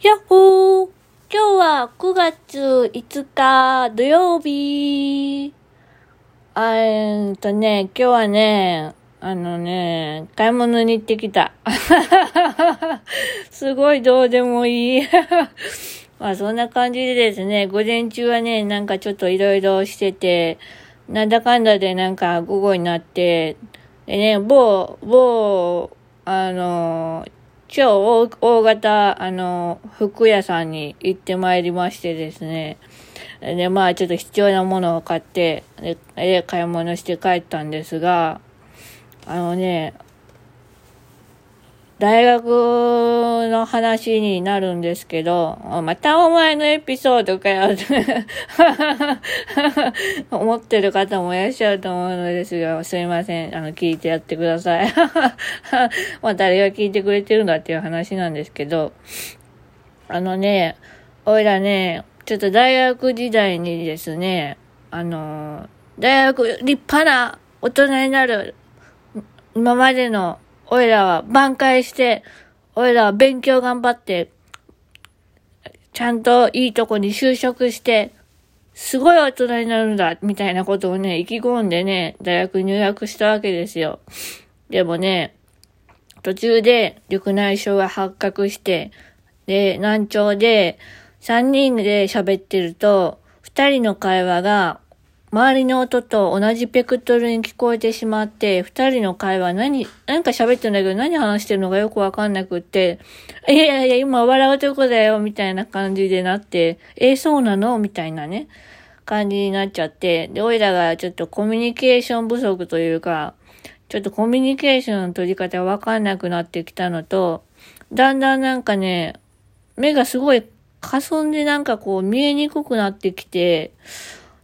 やっほー今日は9月5日土曜日。あえっとね、今日はね、あのね、買い物に行ってきた。すごいどうでもいい。まあそんな感じでですね、午前中はね、なんかちょっといろいろしてて、なんだかんだでなんか午後になって、でね、某、某、あの、今日大型、あの、服屋さんに行ってまいりましてですね。で、まあちょっと必要なものを買って、で、買い物して帰ったんですが、あのね、大学の話になるんですけど、またお前のエピソードかよって 思ってる方もいらっしゃると思うのですが、すいません。あの、聞いてやってください。まあ、誰が聞いてくれてるんだっていう話なんですけど、あのね、おいらね、ちょっと大学時代にですね、あの、大学立派な大人になる、今までのおいらは挽回して、おいらは勉強頑張って、ちゃんといいとこに就職して、すごい大人になるんだ、みたいなことをね、意気込んでね、大学入学したわけですよ。でもね、途中で緑内障が発覚して、で、難聴で、3人で喋ってると、2人の会話が周りの音と同じペクトルに聞こえてしまって、二人の会話何、何か喋ってんだけど何話してるのかよくわかんなくって、いやいやいや、今笑うとこだよ、みたいな感じでなって、えー、そうなの？みたいなね、感じになっちゃって、で、おいらがちょっとコミュニケーション不足というか、ちょっとコミュニケーションの取り方わかんなくなってきたのと、だんだんなんかね、目がすごい霞んでなんかこう見えにくくなってきて、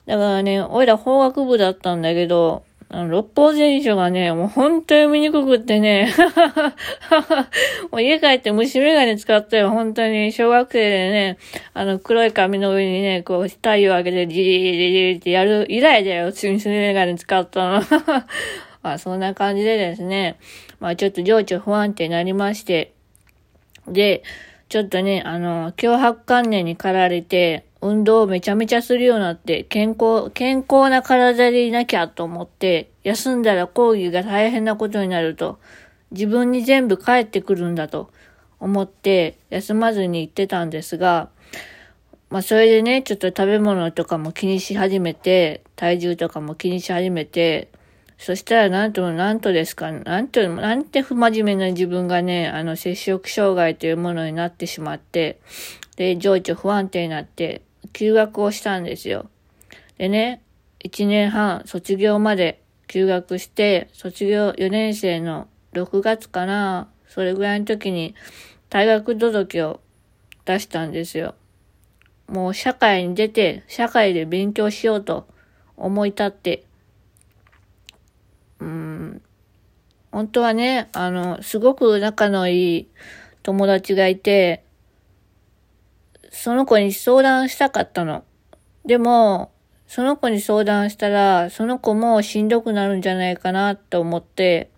だからね、おいら法学部だったんだけど、あの、六方全書がね、もうほんと読みにくくってね、もう家帰って虫眼鏡使ったよ、本当に。小学生でね、あの、黒い紙の上にね、こう、太陽上げて、じーじーってやる以来だよ、虫眼鏡使ったの。まあ、そんな感じでですね、まあ、ちょっと情緒不安定になりまして、で、ちょっとね、あの、脅迫観念に駆られて、運動をめちゃめちゃするようになって、健康、健康な体でいなきゃと思って、休んだら講義が大変なことになると、自分に全部返ってくるんだと思って、休まずに行ってたんですが、まあそれでね、ちょっと食べ物とかも気にし始めて、体重とかも気にし始めて、そしたらなんと、なんとですか、なんと、なんて不真面目な自分がね、あの、摂食障害というものになってしまって、で、情緒不安定になって、休学をしたんですよ。でね、1年半卒業まで休学して、卒業4年生の6月かな、それぐらいの時に退学届を出したんですよ。もう社会に出て、社会で勉強しようと思い立って、うん、本当はね、あの、すごく仲のいい友達がいて、その子に相談したかったの。でも、その子に相談したら、その子もしんどくなるんじゃないかなと思って、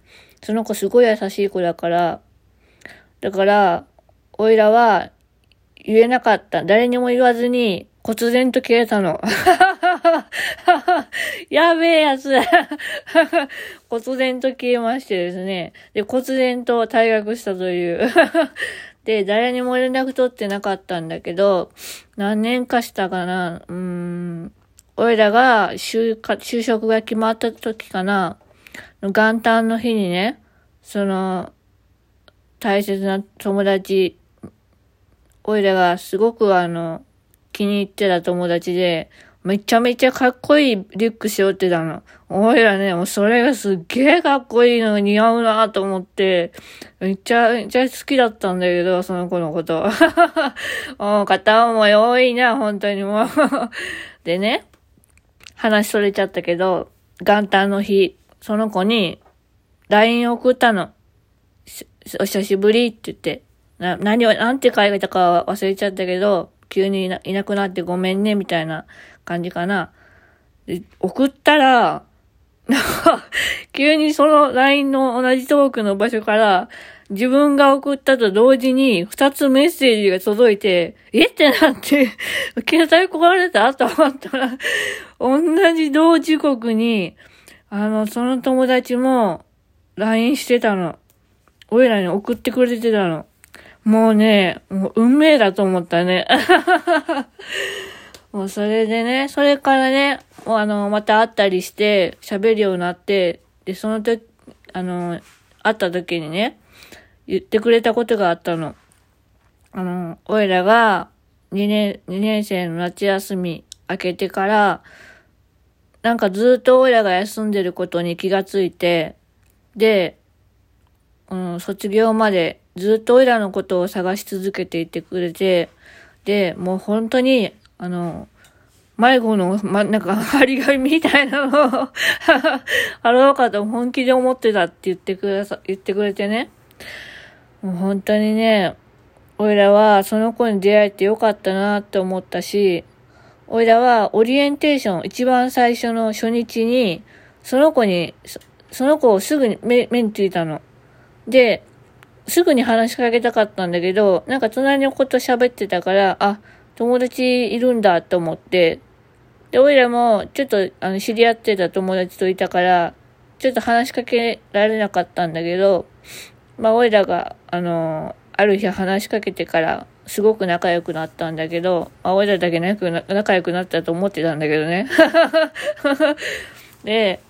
その子すごい優しい子だから、だから、おいらは言えなかった。誰にも言わずに、忽然と消えたの。やべえやつ。忽然と消えましてですね。で、忽然と退学したという、で誰にも連絡取ってなかったんだけど、何年かしたかな、うーん、俺らが就就職が決まった時かな、元旦の日にね、その、大切な友達、俺らがすごくあの、気に入ってた友達で、めちゃめちゃかっこいいリュックしようってたの。おいらね、もうそれがすっげえかっこいいのが似合うなと思って、めっちゃ、めちゃ好きだったんだけど、その子のこと。もう片思い多いな、本当にもう でね、話それちゃったけど、元旦の日、その子に LINE 送ったの。お久しぶりって言って。な、何を、なんて書いたか忘れちゃったけど、急にいなくなってごめんね、みたいな感じかな。で送ったら、急にその LINE の同じトークの場所から、自分が送ったと同時に二つメッセージが届いて、えってなって、携帯壊れたと思ったら、同じ同時刻に、あの、その友達も LINE してたの。俺らに送ってくれてたの。もうね、もう運命だと思ったね。もうそれでね、それからね、もうあの、また会ったりして喋るようになって、で、その時、あの、会った時にね、言ってくれたことがあったの。あの、おいらが2年、2年生の夏休み明けてから、なんかずっとおいらが休んでることに気がついて、で、うん、卒業までずっとおいらのことを探し続けていてくれて、で、もう本当に、あの、迷子の、ま、なんか、張り紙みたいなのを 貼ろうかと本気で思ってたって言ってくださ、言ってくれてね。もう本当にね、おいらはその子に出会えてよかったなって思ったし、おいらはオリエンテーション、一番最初の初日に、その子に、その子をすぐに目目についたの。で、すぐに話しかけたかったんだけど、なんか隣の子と喋ってたから、あ、友達いるんだと思って、で、おいらも、ちょっと、あの、知り合ってた友達といたから、ちょっと話しかけられなかったんだけど、まあ、おいらが、あの、ある日話しかけてから、すごく仲良くなったんだけど、まあ、おいらだけ仲良く仲良くなったと思ってたんだけどね。で、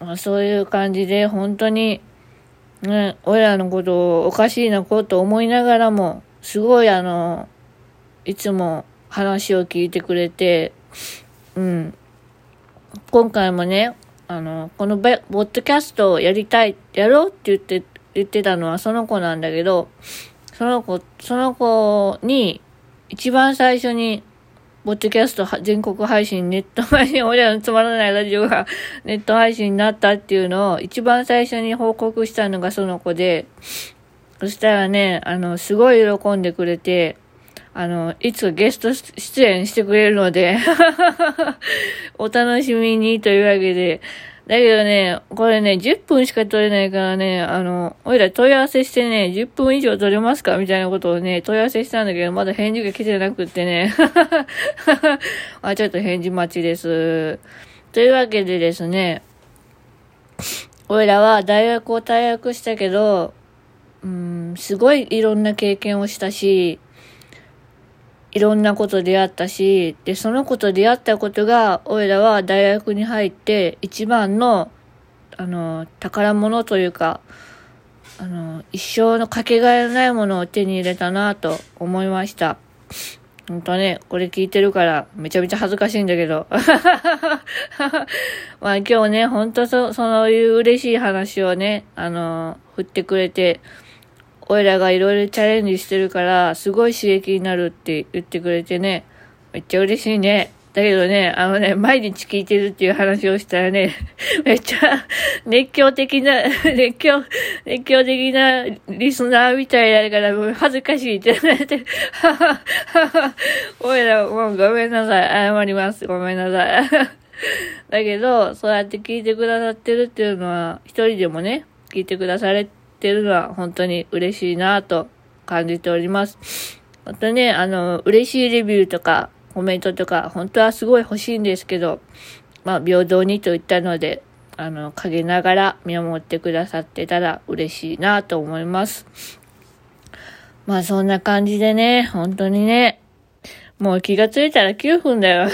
まあ、そういう感じで、本当に、ね、おいらのことをおかしいなこと思いながらも、すごいあの、いつも話を聞いてくれて、うん。今回もね、あの、このボッドキャストをやりたい、やろうって言って、言ってたのはその子なんだけど、その子、その子に、一番最初に、ボッドキャスト全国配信、ネット配信、俺らのつまらないラジオが ネット配信になったっていうのを一番最初に報告したのがその子で、そしたらね、あの、すごい喜んでくれて、あの、いつかゲスト 出演してくれるので お楽しみにというわけで、だけどね、これね、10分しか撮れないからね、あの、おいら問い合わせしてね、10分以上撮れますかみたいなことをね、問い合わせしたんだけど、まだ返事が来てなくってね。あ、ちょっと返事待ちです。というわけでですね、おいらは大学を退学したけど、うん、すごいいろんな経験をしたし、いろんなこと出会ったし、で、その子と出会ったことが、おいらは大学に入って一番の、あの、宝物というか、あの、一生のかけがえのないものを手に入れたなと思いました。ほんとね、これ聞いてるからめちゃめちゃ恥ずかしいんだけど。まあ今日ね、ほんとそ、そういう嬉しい話をね、あの、振ってくれて、おいらがいろいろチャレンジしてるから、すごい刺激になるって言ってくれてね、めっちゃ嬉しいね。だけどね、あのね、毎日聞いてるっていう話をしたらね、めっちゃ 熱狂的な、熱狂、熱狂的なリスナーみたいだから、もう恥ずかしいって言われて、はははおいら、もうごめんなさい。謝ります。ごめんなさい。だけど、そうやって聞いてくださってるっていうのは、一人でもね、聞いてくだされってるのは本当に嬉しいなと感じております。またね、あの、嬉しいレビューとかコメントとか、本当はすごい欲しいんですけど、まあ、平等にと言ったので、あの、陰ながら見守ってくださってたら嬉しいなと思います。まあ、そんな感じでね、本当にね、もう気がついたら9分だよ。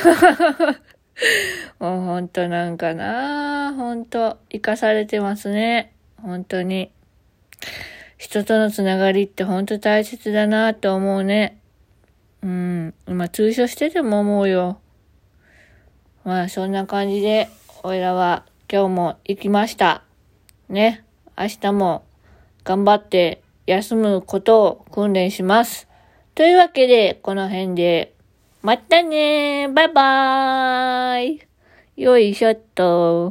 もうほんとなんかなほんと、生かされてますね。本当に。人とのつながりってほんと大切だなって思うね。うん。まあ、通所してても思うよ。まあ、そんな感じで、おいらは今日も行きました。ね。明日も頑張って休むことを訓練します。というわけで、この辺で、またねバイバーイよいしょっと。